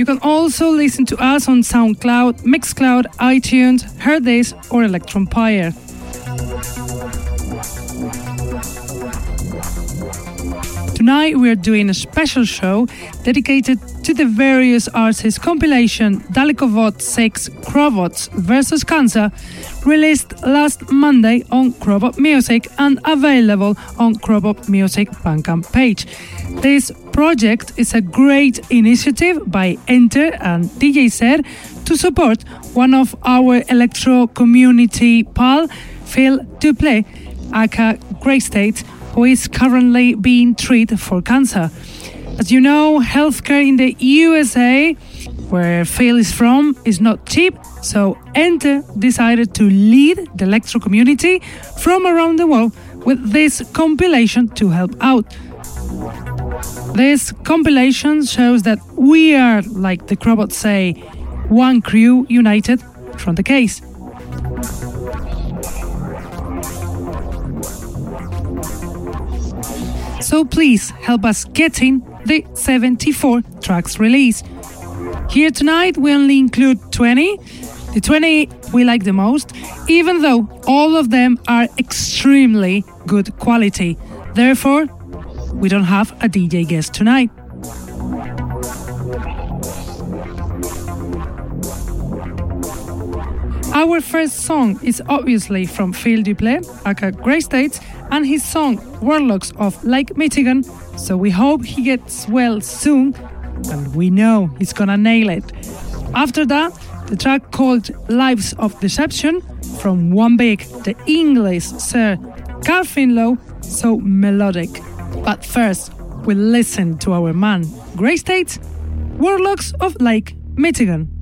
You can also listen to us on SoundCloud, Mixcloud, iTunes, Hearthis, or Electronpire. Tonight we are doing a special show dedicated to the various artists compilation Dalekovod 6 Crobots vs. Cancer, released last Monday on Crobot Muzik and available on Crobot Muzik Bandcamp page. This project is a great initiative by N-TER and DJ Ser to support one of our electro community pal, Phil Duple, aka Grey State, who is currently being treated for cancer. As you know, healthcare in the USA, where Phil is from, is not cheap, so N-TER decided to lead the electro community from around the world with this compilation to help out. This compilation shows that we are, like the Crobots say, one crew united from the case. So please help us get getting the 74 tracks released. Here tonight we only include 20. The 20 we like the most, even though all of them are extremely good quality. Therefore, we don't have a DJ guest tonight. Our first song is obviously from Phil Duple, aka Greystates, and his song Warlocks of Lake Michigan, so we hope he gets well soon, and we know he's gonna nail it. After that, the track called Lines of Deception from One Big, the English Sir Carl Finlow, so melodic. But first, we'll listen to our man, Grey State, Warlocks of Lake Michigan.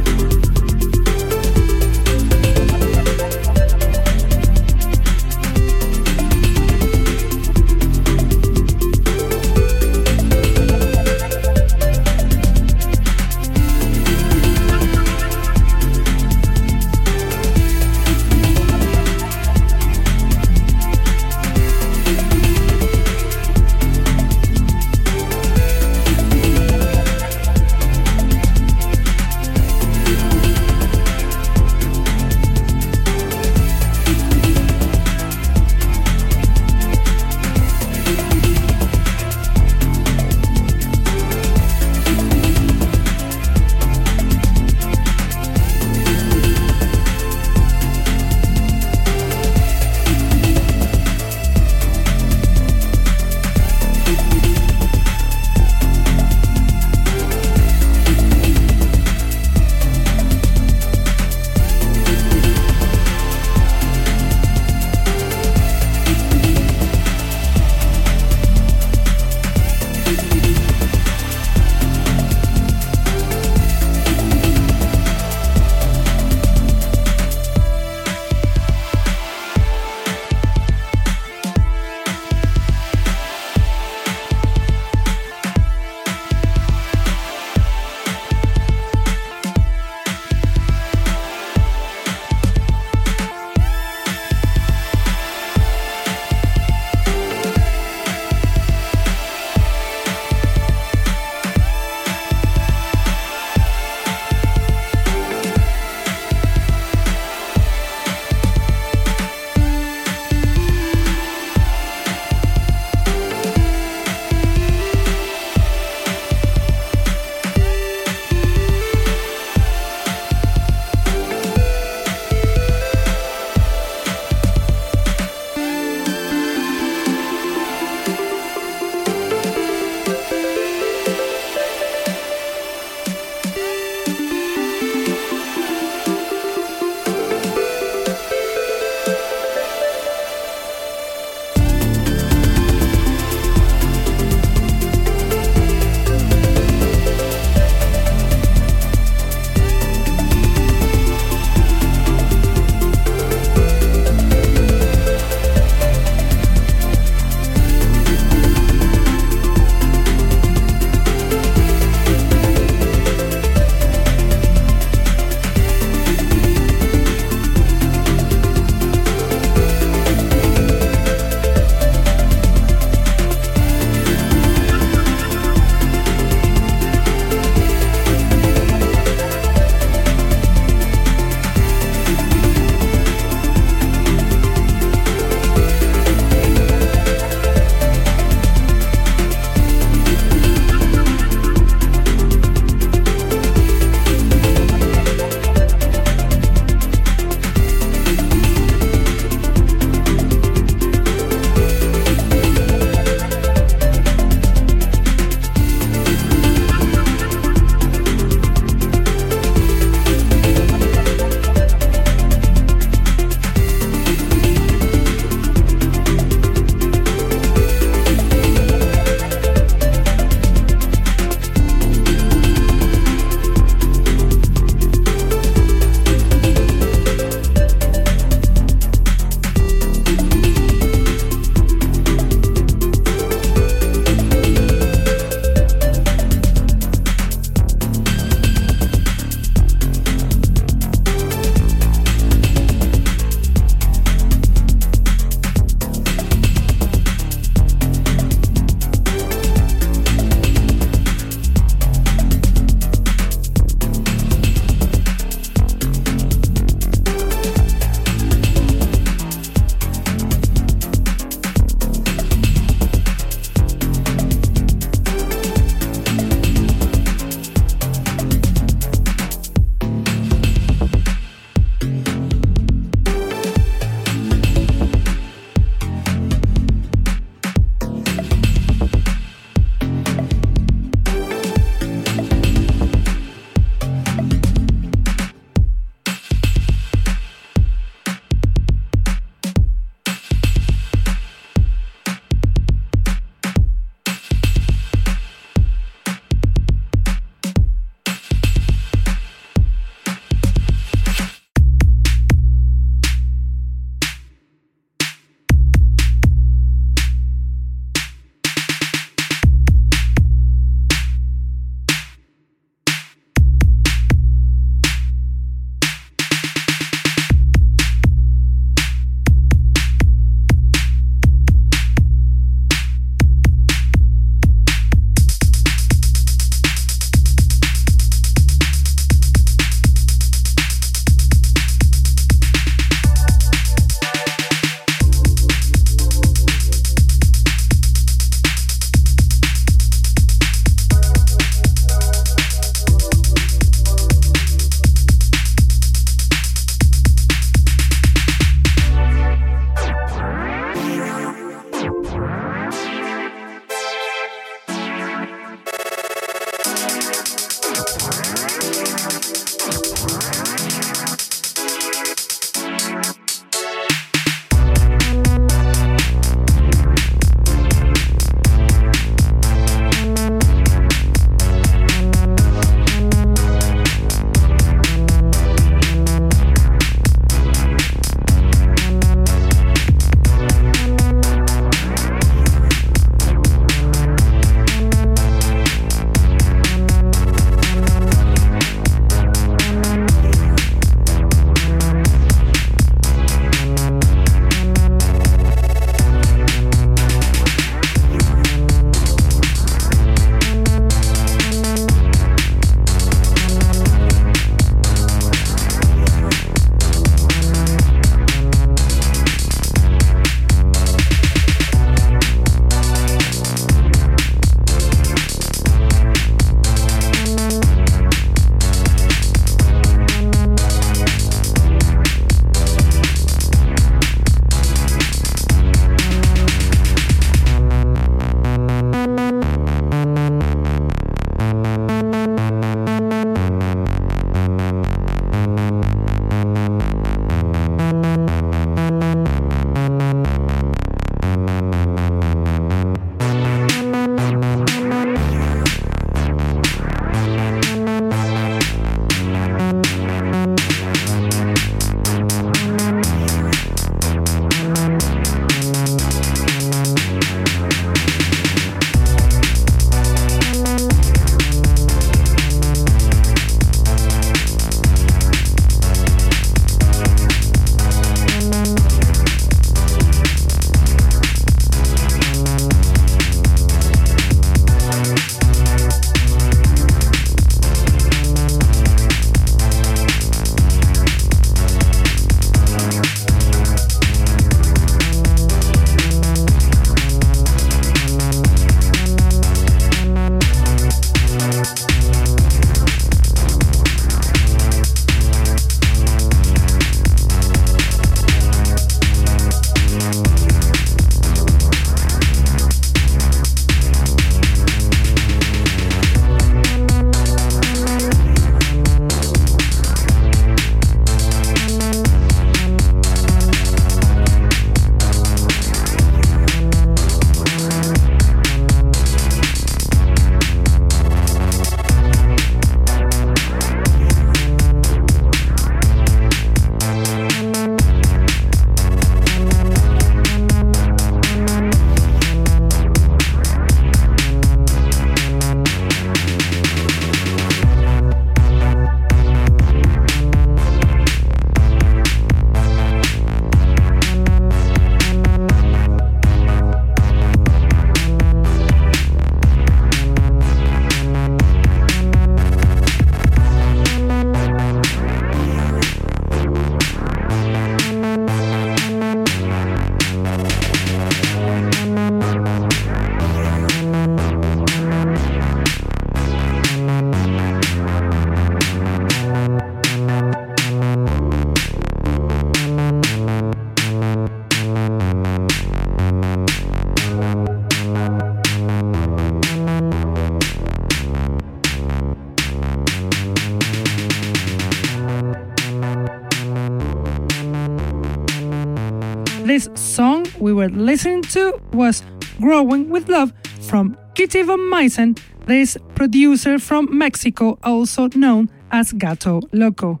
Were listening to was Growing with Love from Kitty Von Maisen, this producer from Mexico, also known as Gato Loco.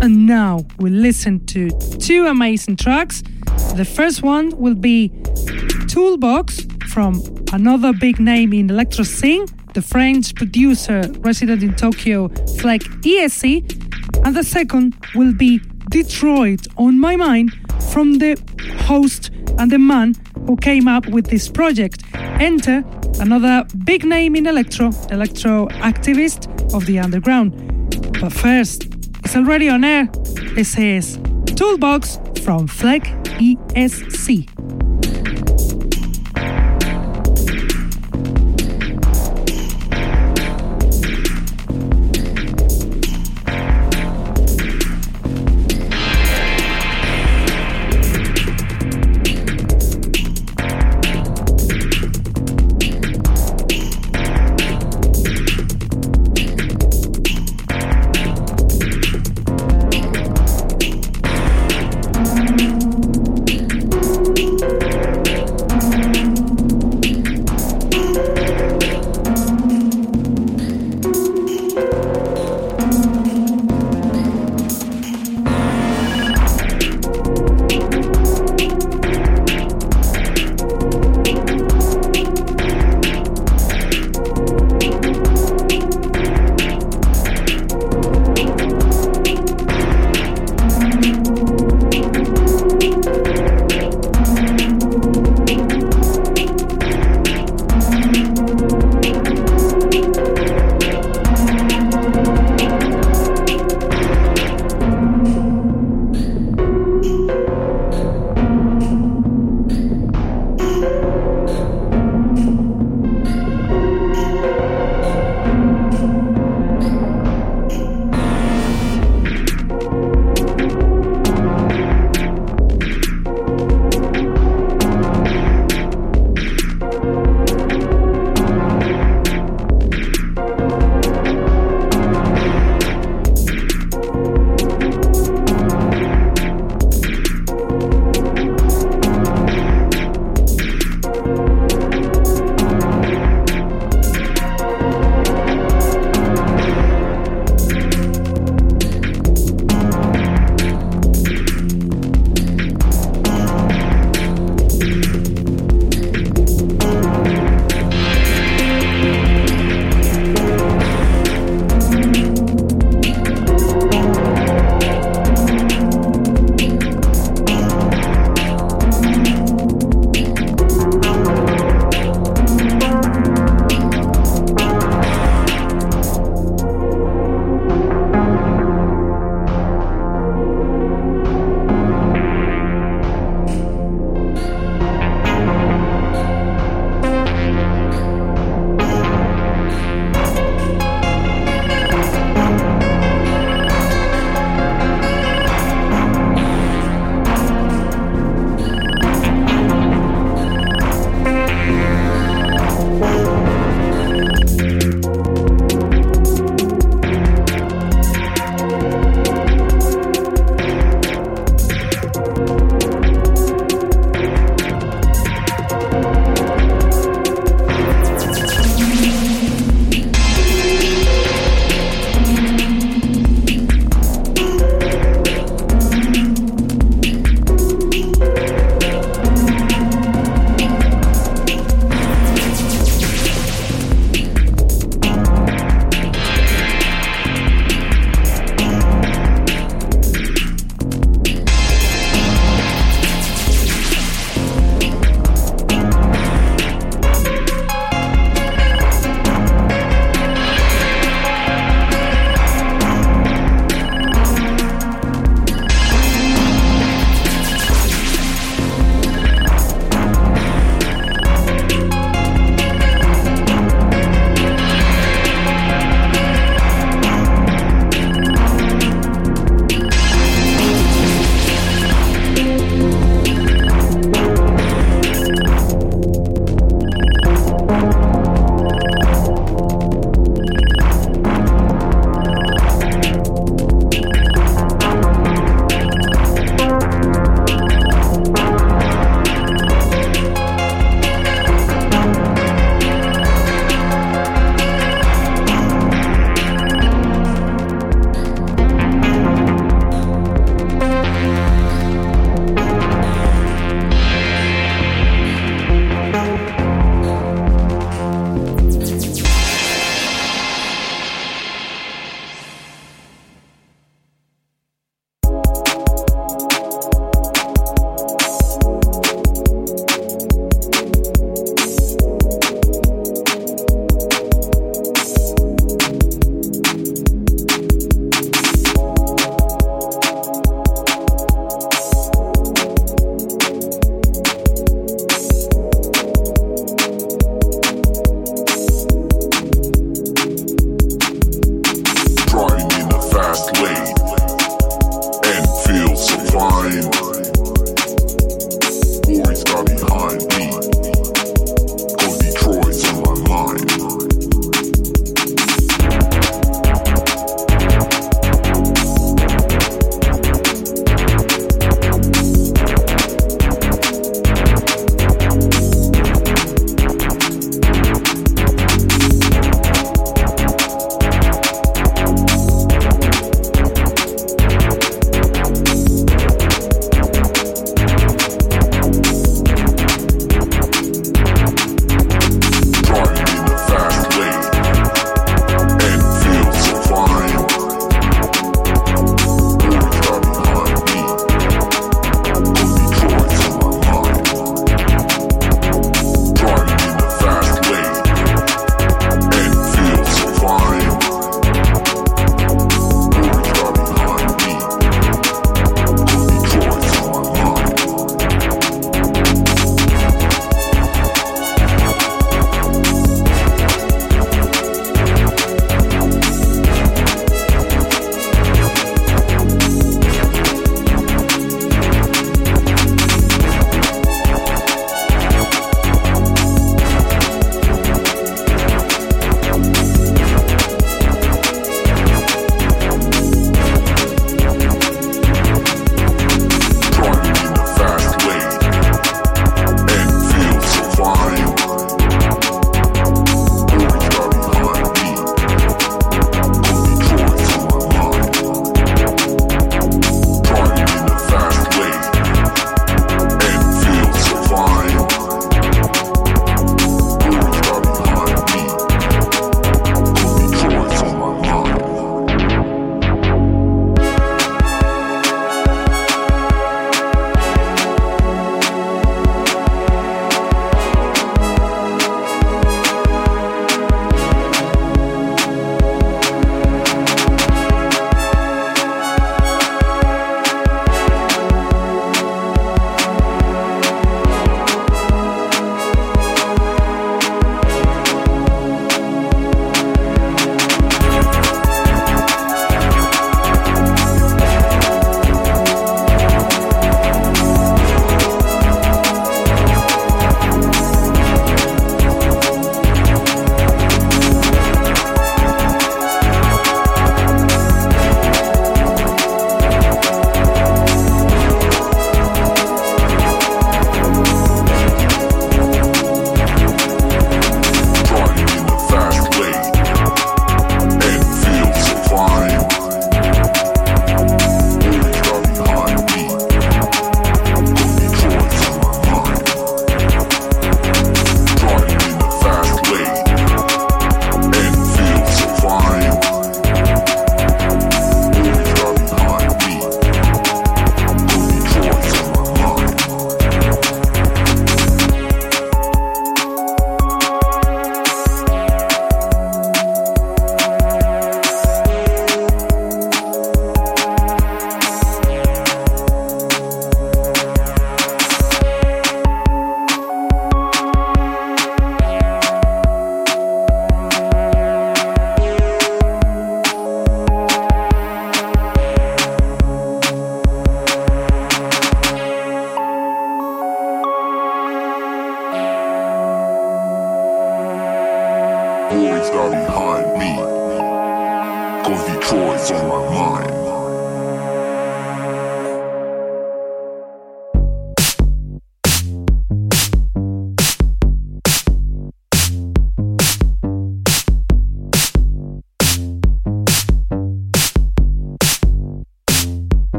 And now we listen to two amazing tracks. The first one will be Toolbox from another big name in electro scene, the French producer resident in Tokyo, Fleck ESC, and the second will be Detroit on My Mind from the host and the man who came up with this project. N-TER another big name in electro, electro activist of the underground. But first, it's already on air. This is Toolbox from Fleck ESC.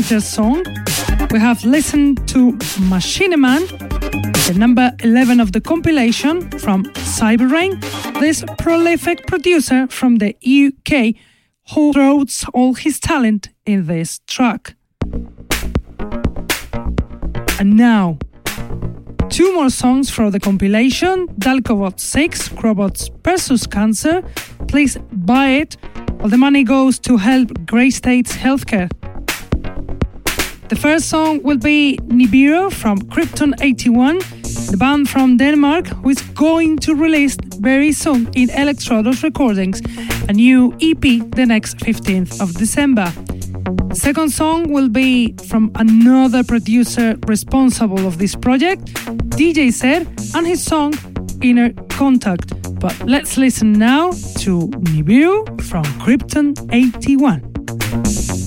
Song, we have listened to Machine Man, the number 11 of the compilation from Cybereign, this prolific producer from the UK who throws all his talent in this track. And now, two more songs from the compilation Dalekovod 6 Crobots vs. Cancer. Please buy it. All the money goes to help Greystates Healthcare. The first song will be Nibiru from Krypton 81, the band from Denmark who is going to release very soon in Elektrodos Recordings a new EP the next 15th of December. The second song will be from another producer responsible of this project, DJ Xed, and his song Inner Contact. But let's listen now to Nibiru from Krypton 81.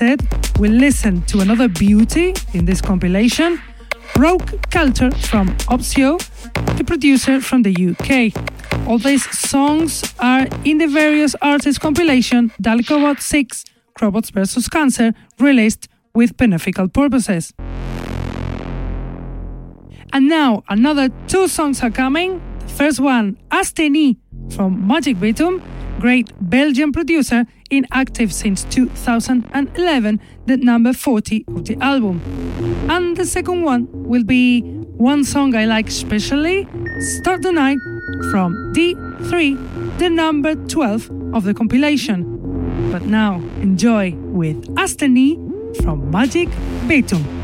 DJ set, we listen to another beauty in this compilation, Rogue Culture from OpziO, the producer from the UK. All these songs are in the various artists compilation Dalekovod 6 Crobots vs. Cancer, released with beneficial purposes. And now another two songs are coming. The first one, Asteni from MagikBitum, great Belgian producer in active since 2011, the number 40 of the album. And the second one will be one song I like especially, Start the Night from D3, the number 12 of the compilation. But now enjoy with Asteni from Magic Bitum.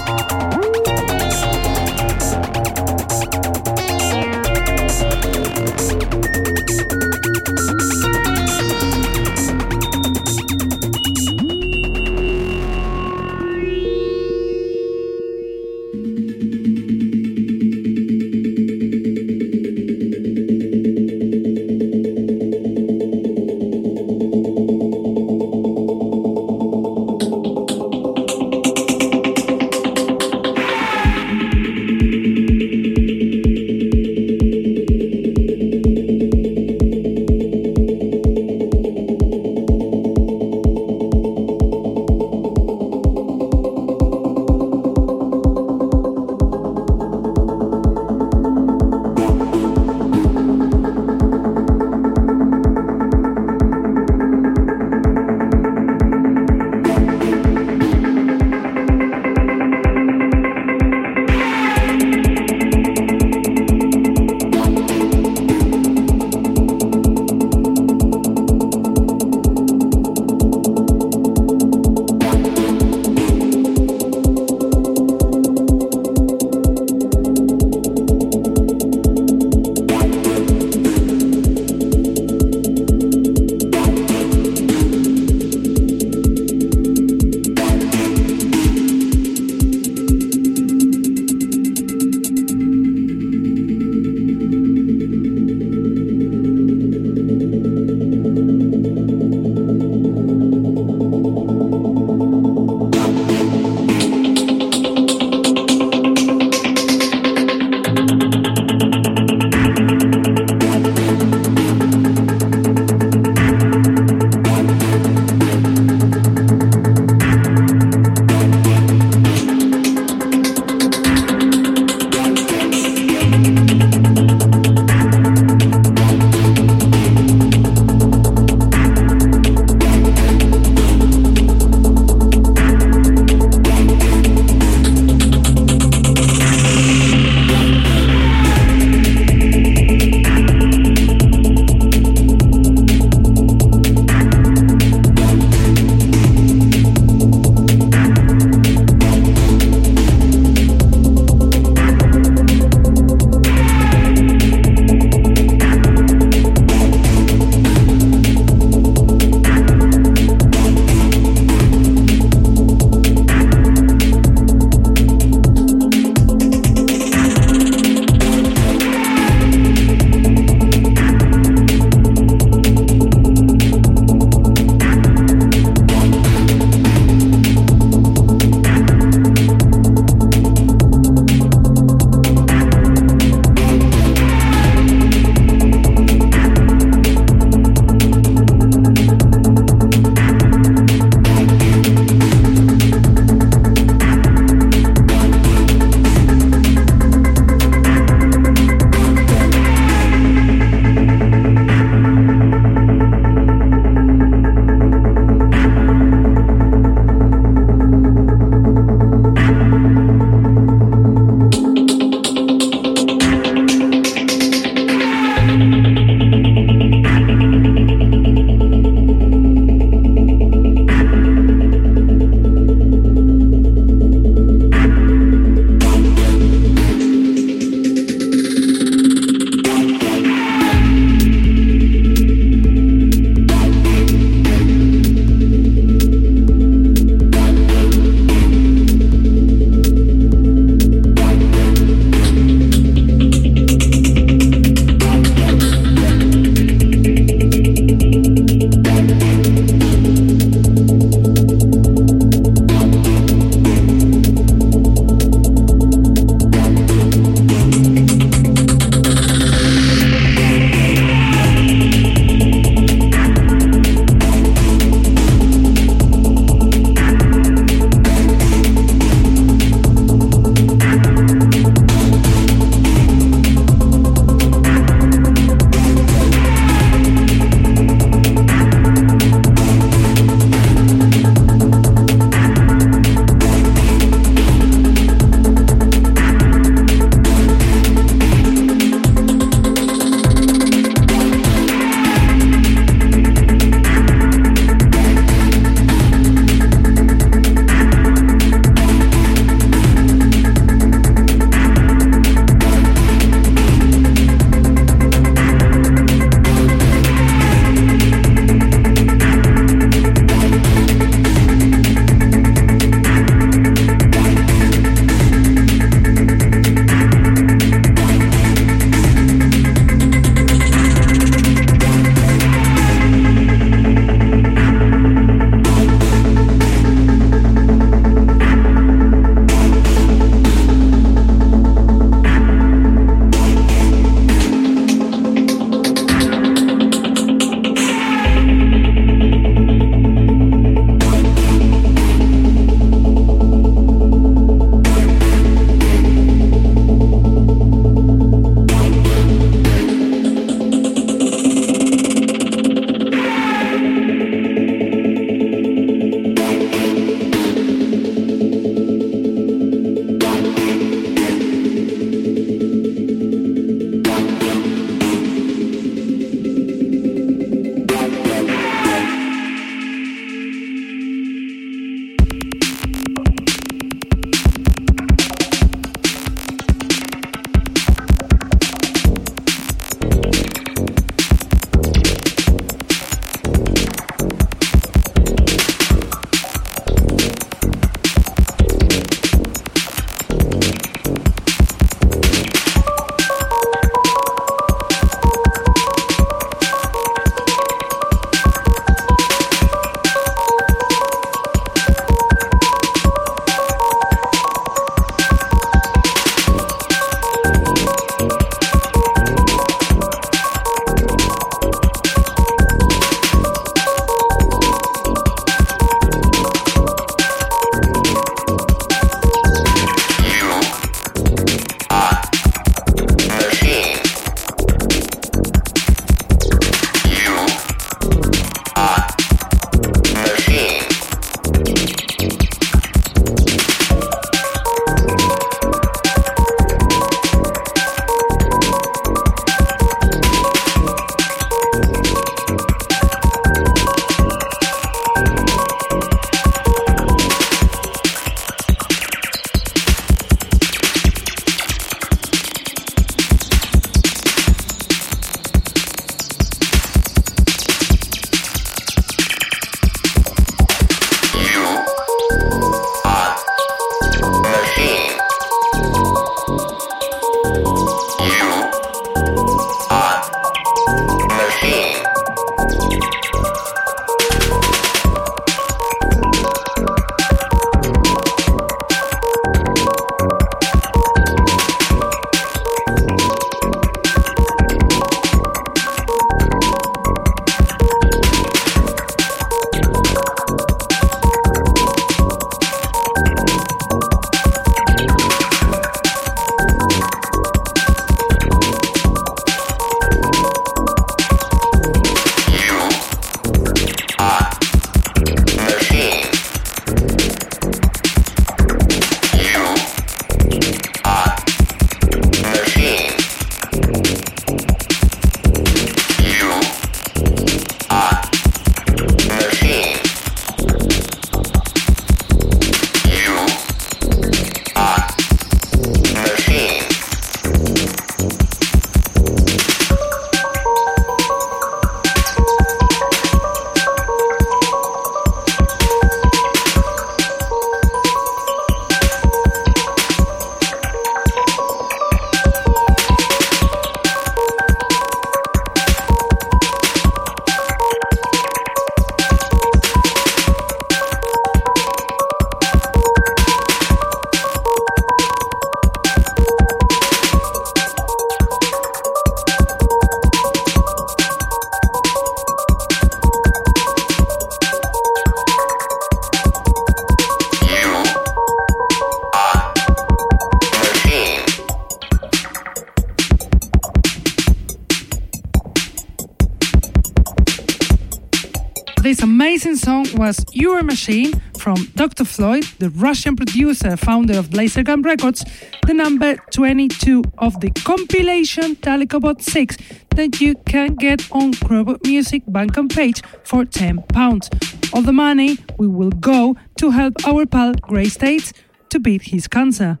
Was Your Machine from Dr. Floyd, the Russian producer, founder of Lasergun Records, the number 22 of the compilation Dalekovod 6 that you can get on Crobot Muzik Bandcamp page for £10. All the money we will go to help our pal Greystates to beat his cancer.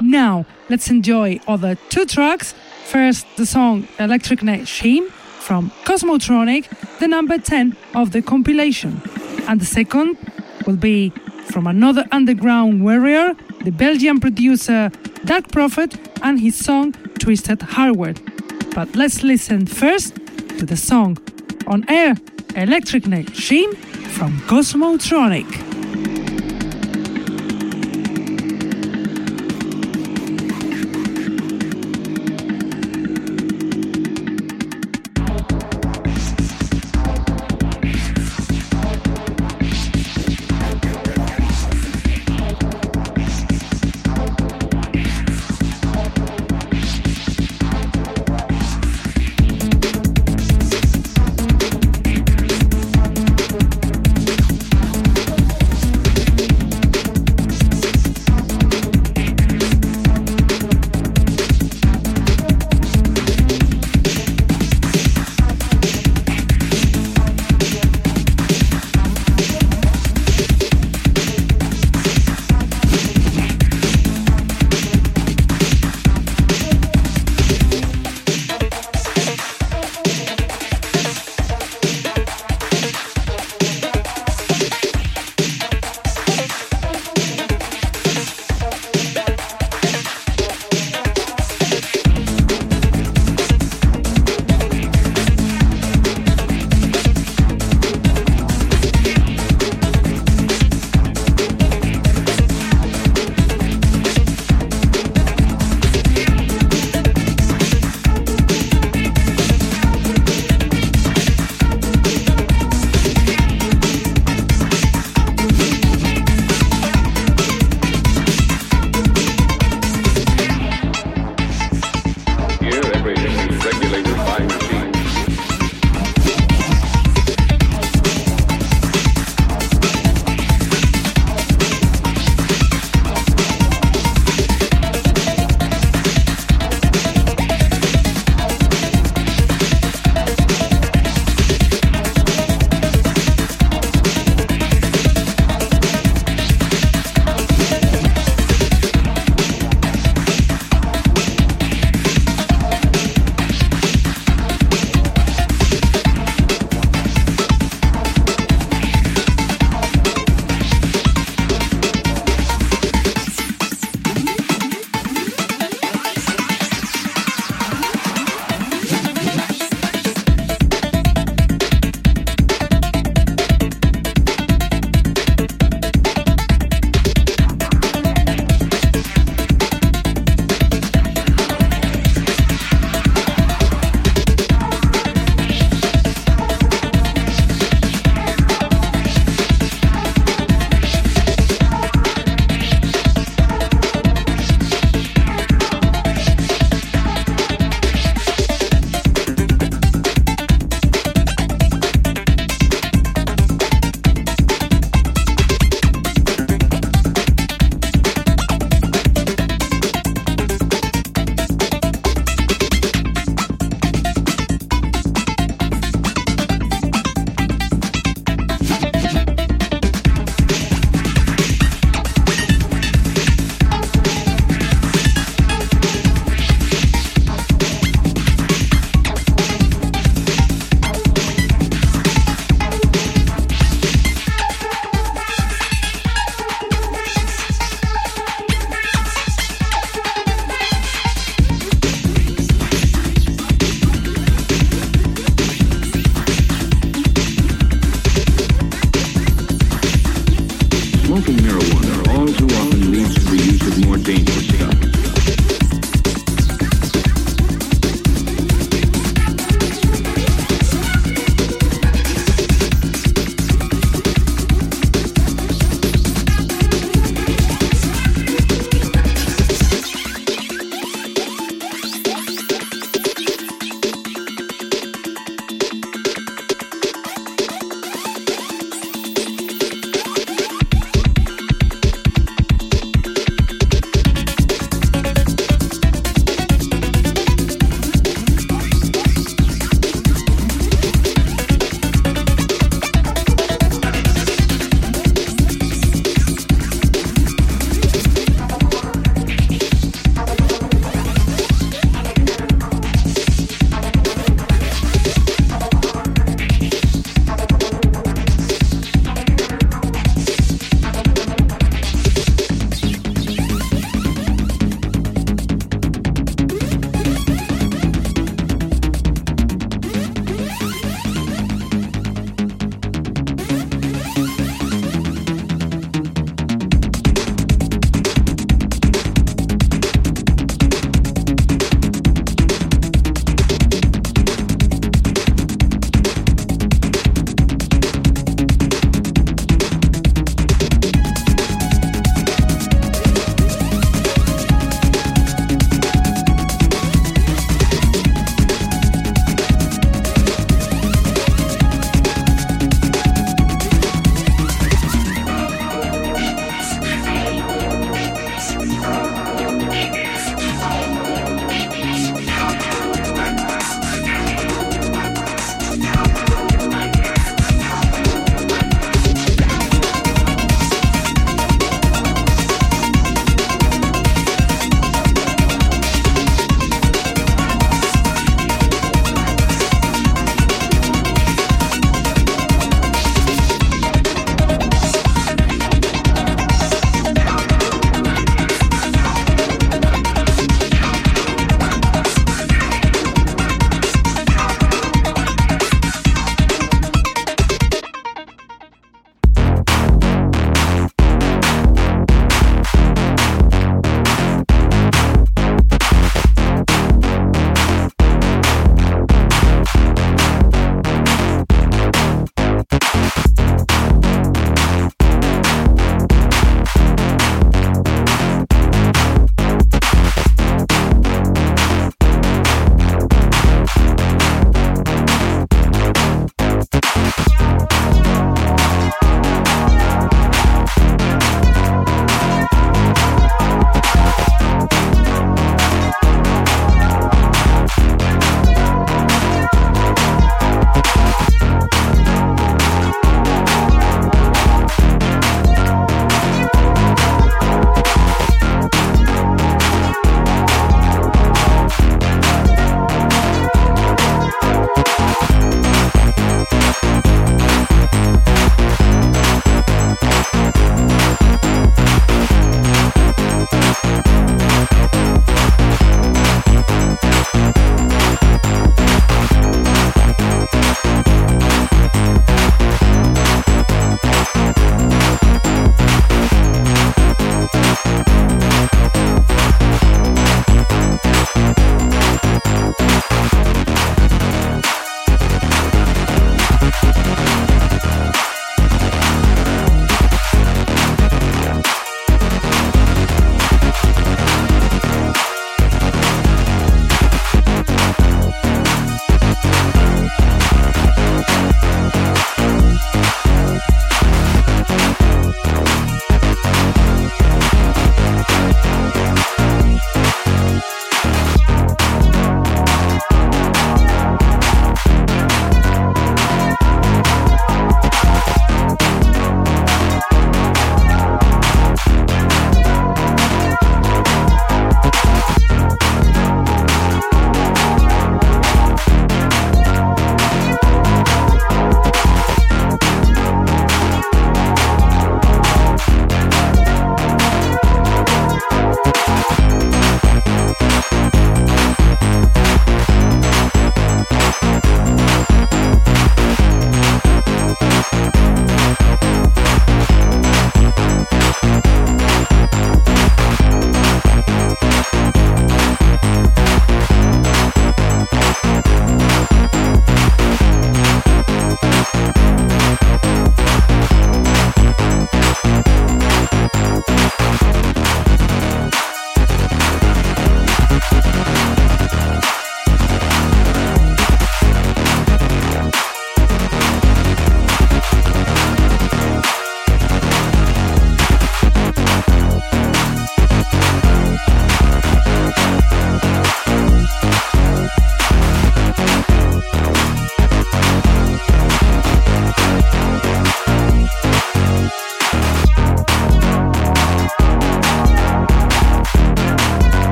Now, let's enjoy other two tracks. First, the song Electric Night Sheen from Cosmotronic, the number 10 of the compilation. And the second will be from another underground warrior, the Belgian producer Dark Prophet, and his song Twisted Hardware. But let's listen first to the song on air Electric Night Sheen from Cosmotronic.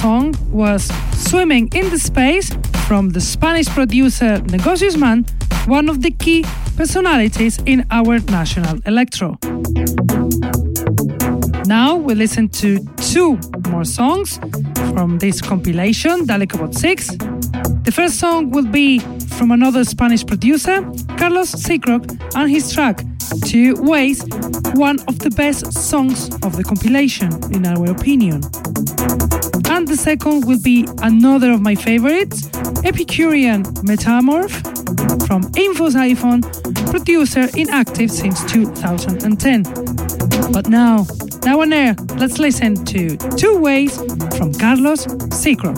Song was Swimming in the Space from the Spanish producer Negocius Man, one of the key personalities in our national electro. Now we listen to two more songs from this compilation, Dalekovod 6. The first song will be from another Spanish producer, Carlos Sicrock, and his track, Two Ways, one of the best songs of the compilation, in our opinion. Second will be another of my favorites, Epicurean Metamorph, from Info_Cifon, producer inactive since 2010. But now, now on air, let's listen to Two Ways from Carlos Sicrock.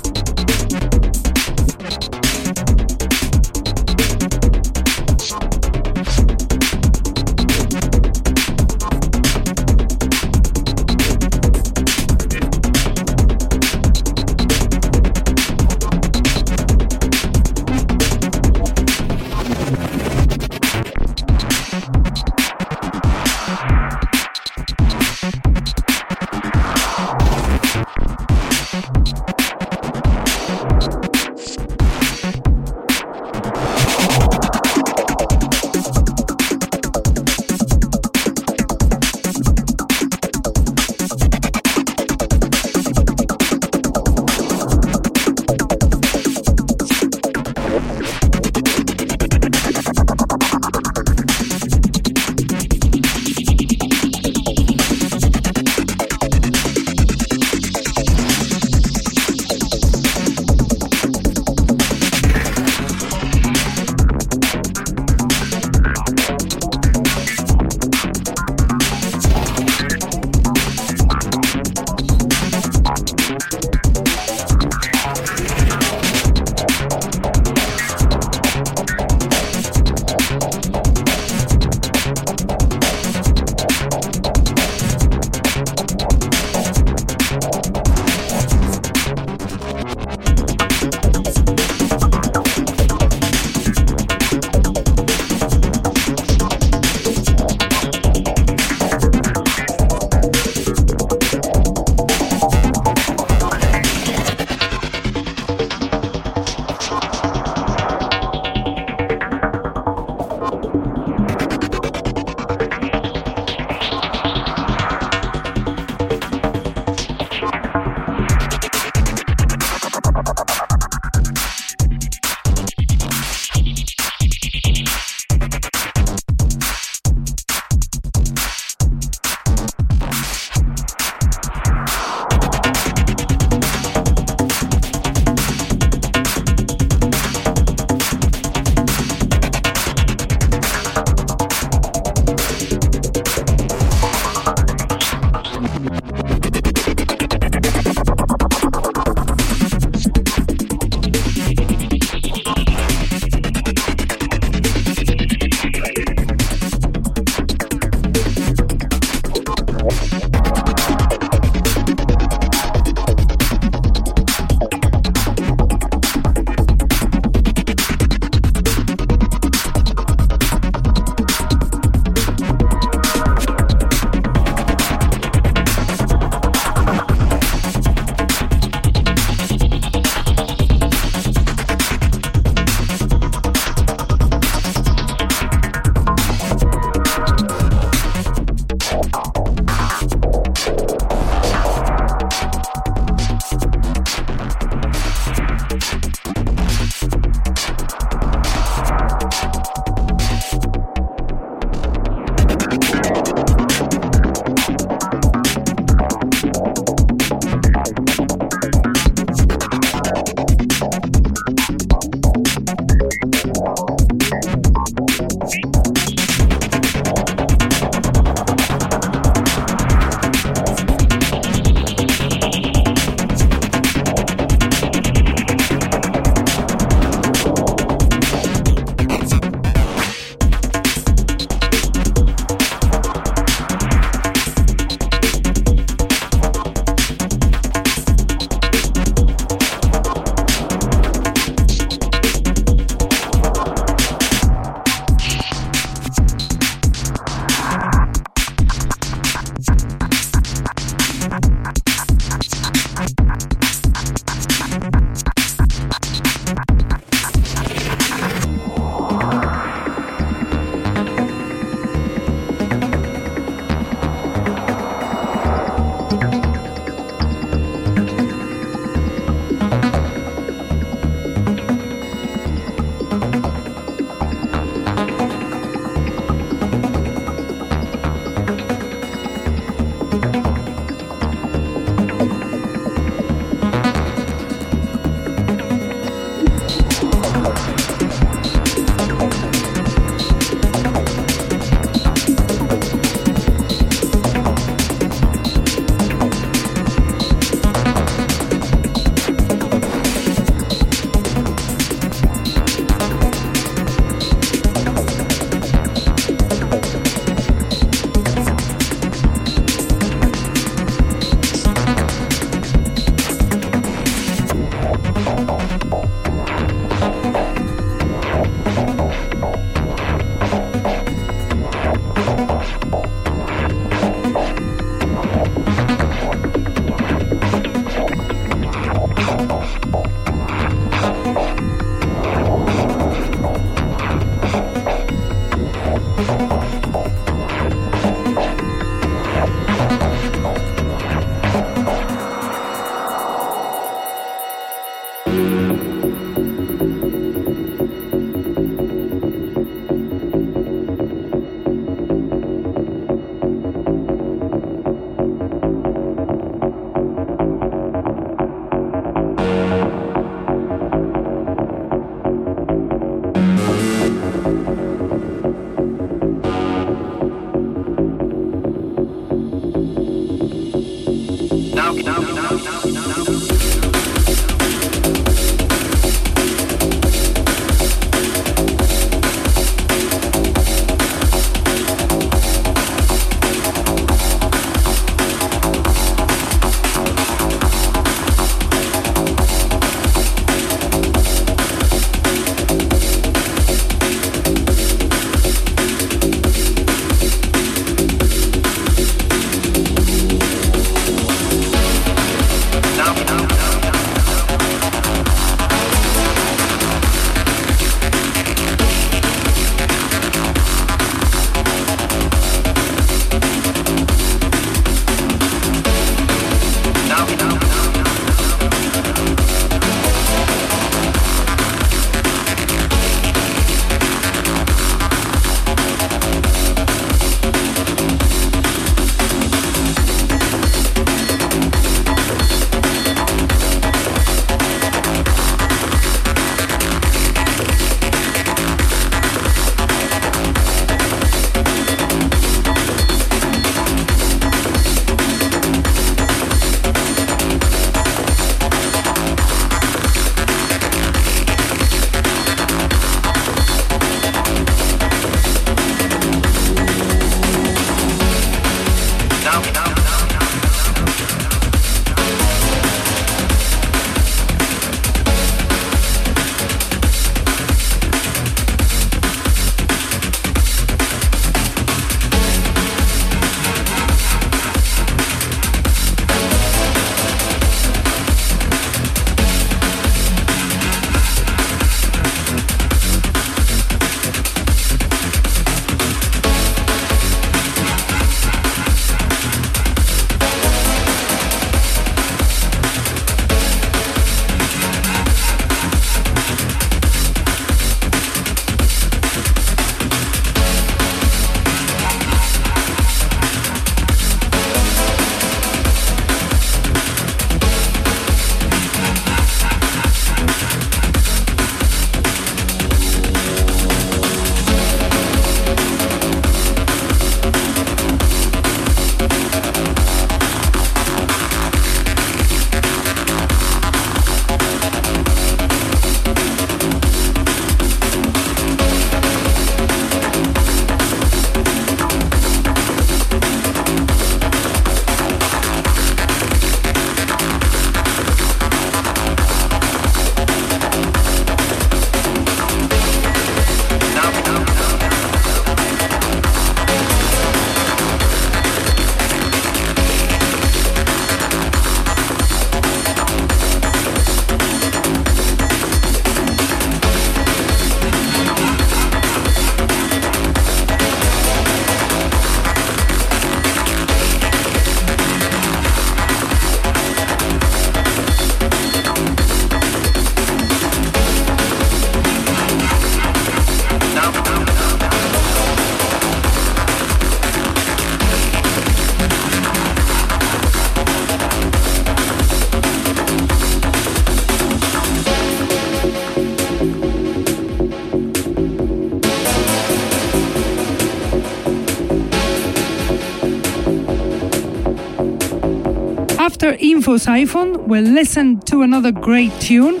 After Info_Cifon, we'll listen to another great tune,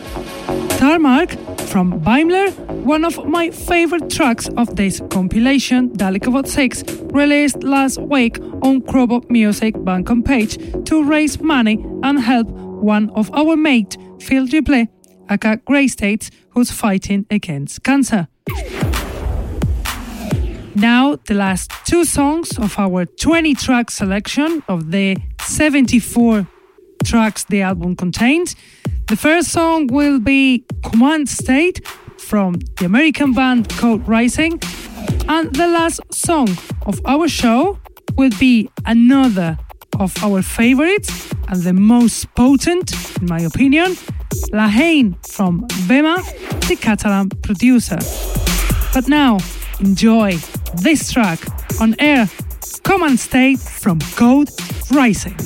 Tarmac from vaimler, one of my favorite tracks of this compilation, Dalekovod 6, released last week on Crobot Muzik Bandcamp page to raise money and help one of our mates, Phil Duple, aka Greystates, who's fighting against cancer. Now, the last two songs of our 20 track selection of the 74 tracks the album contains. The first song will be Command State from the American band Code Rising. And the last song of our show will be another of our favorites and the most potent, in my opinion, La Haine from Bema, the Catalan producer. But now, enjoy this track on air Command State from Code Rising.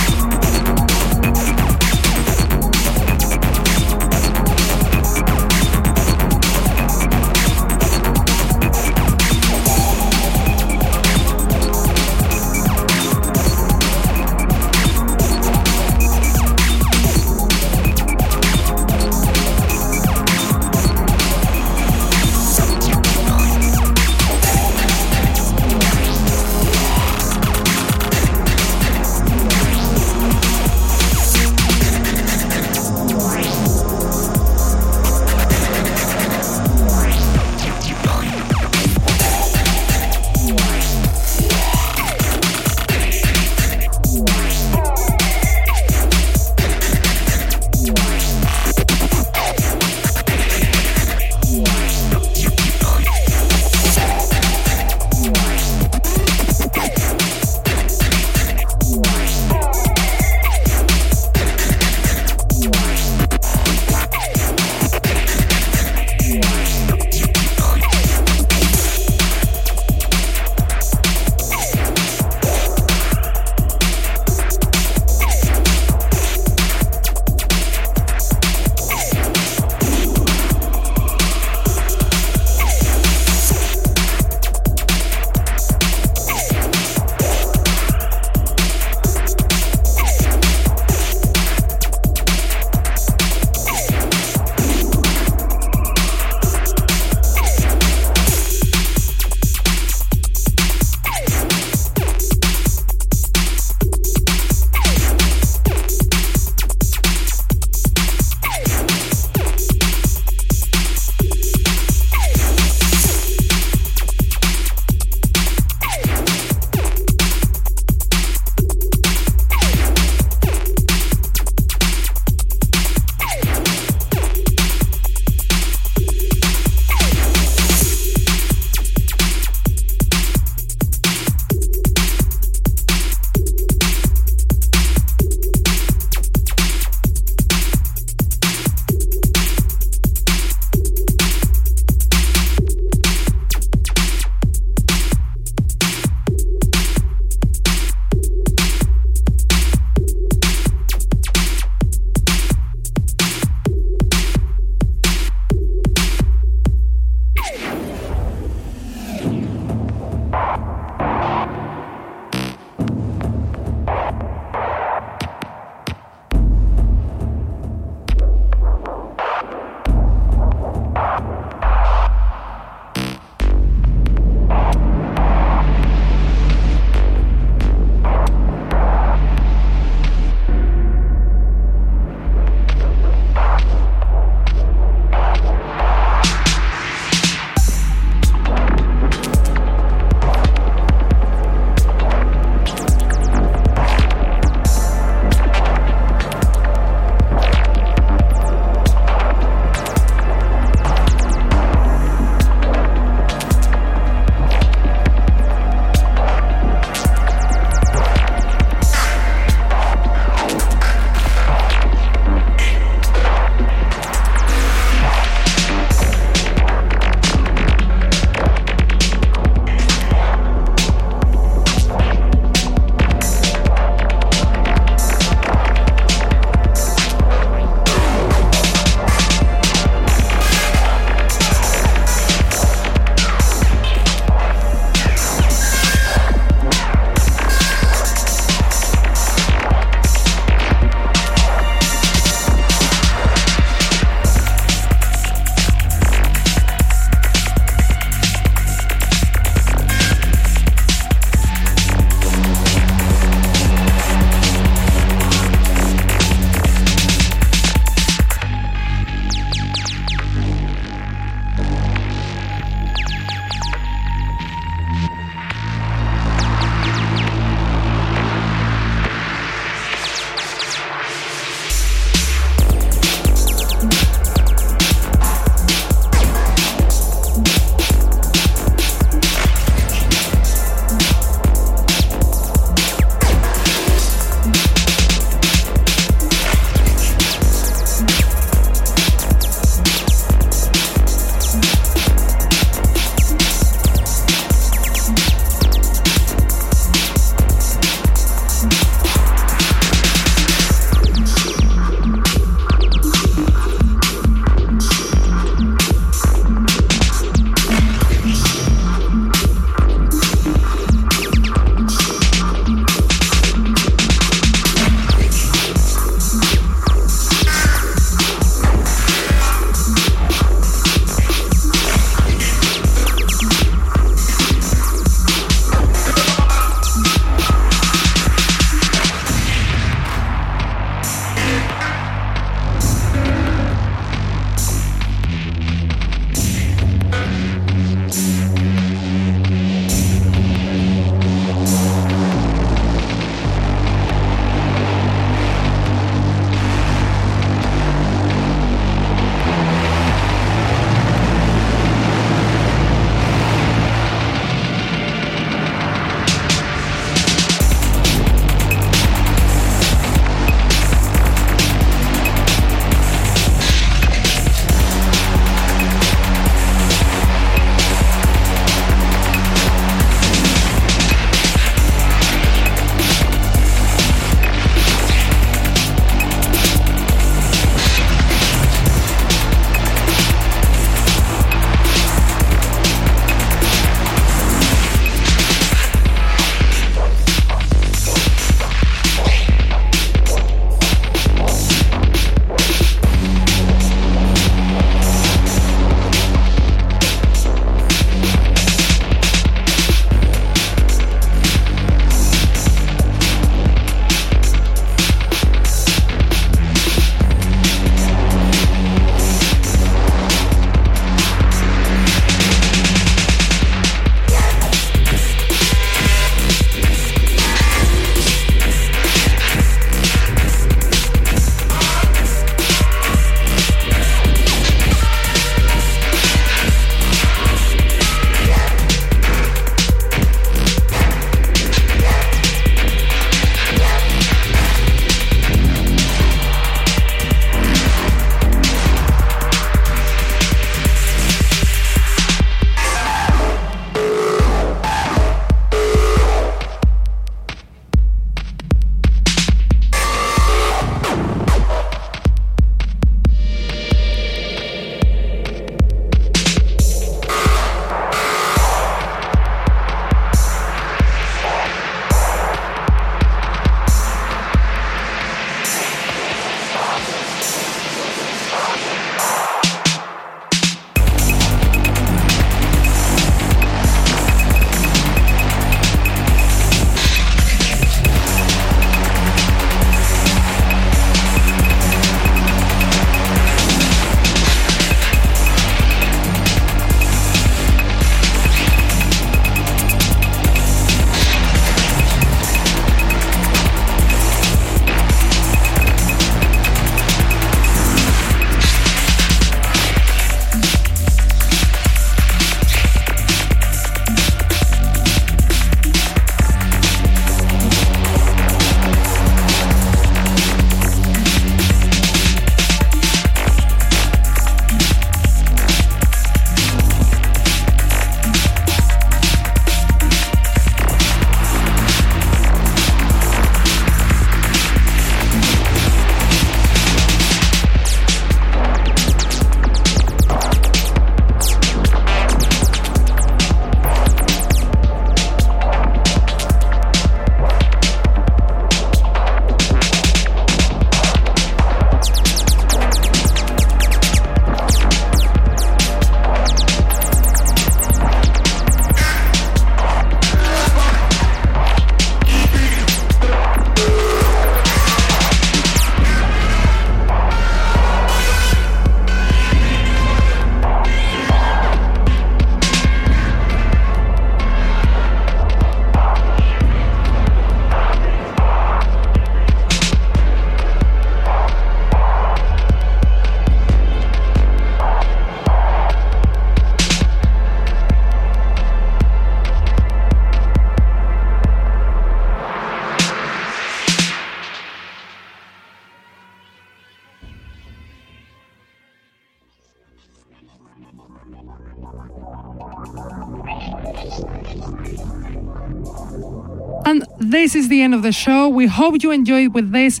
And this is the end of the show. We hope you enjoyed with this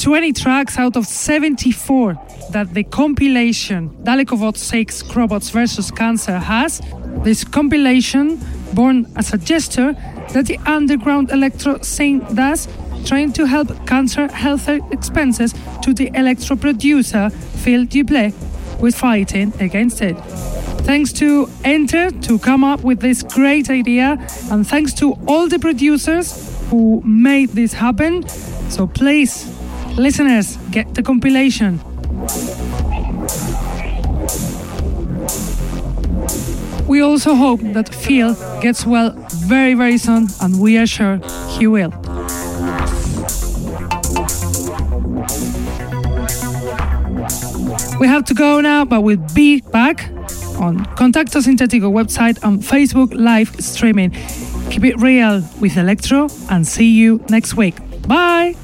20 tracks out of 74 that the compilation Dalekovod 6 Crobots vs. Cancer has. This compilation, born as a gesture that the underground electro scene does, trying to help cancer health expenses to the electro producer Phil Duple with fighting against it. Thanks to N-TER to come up with this great idea, and thanks to all the producers who made this happen. So please, listeners, get the compilation. We also hope that Phil gets well very, very soon, and we are sure he will. We have to go now, but we'll be back on Contacto Sintético website and Facebook live streaming. Keep it real with Electro and see you next week. Bye!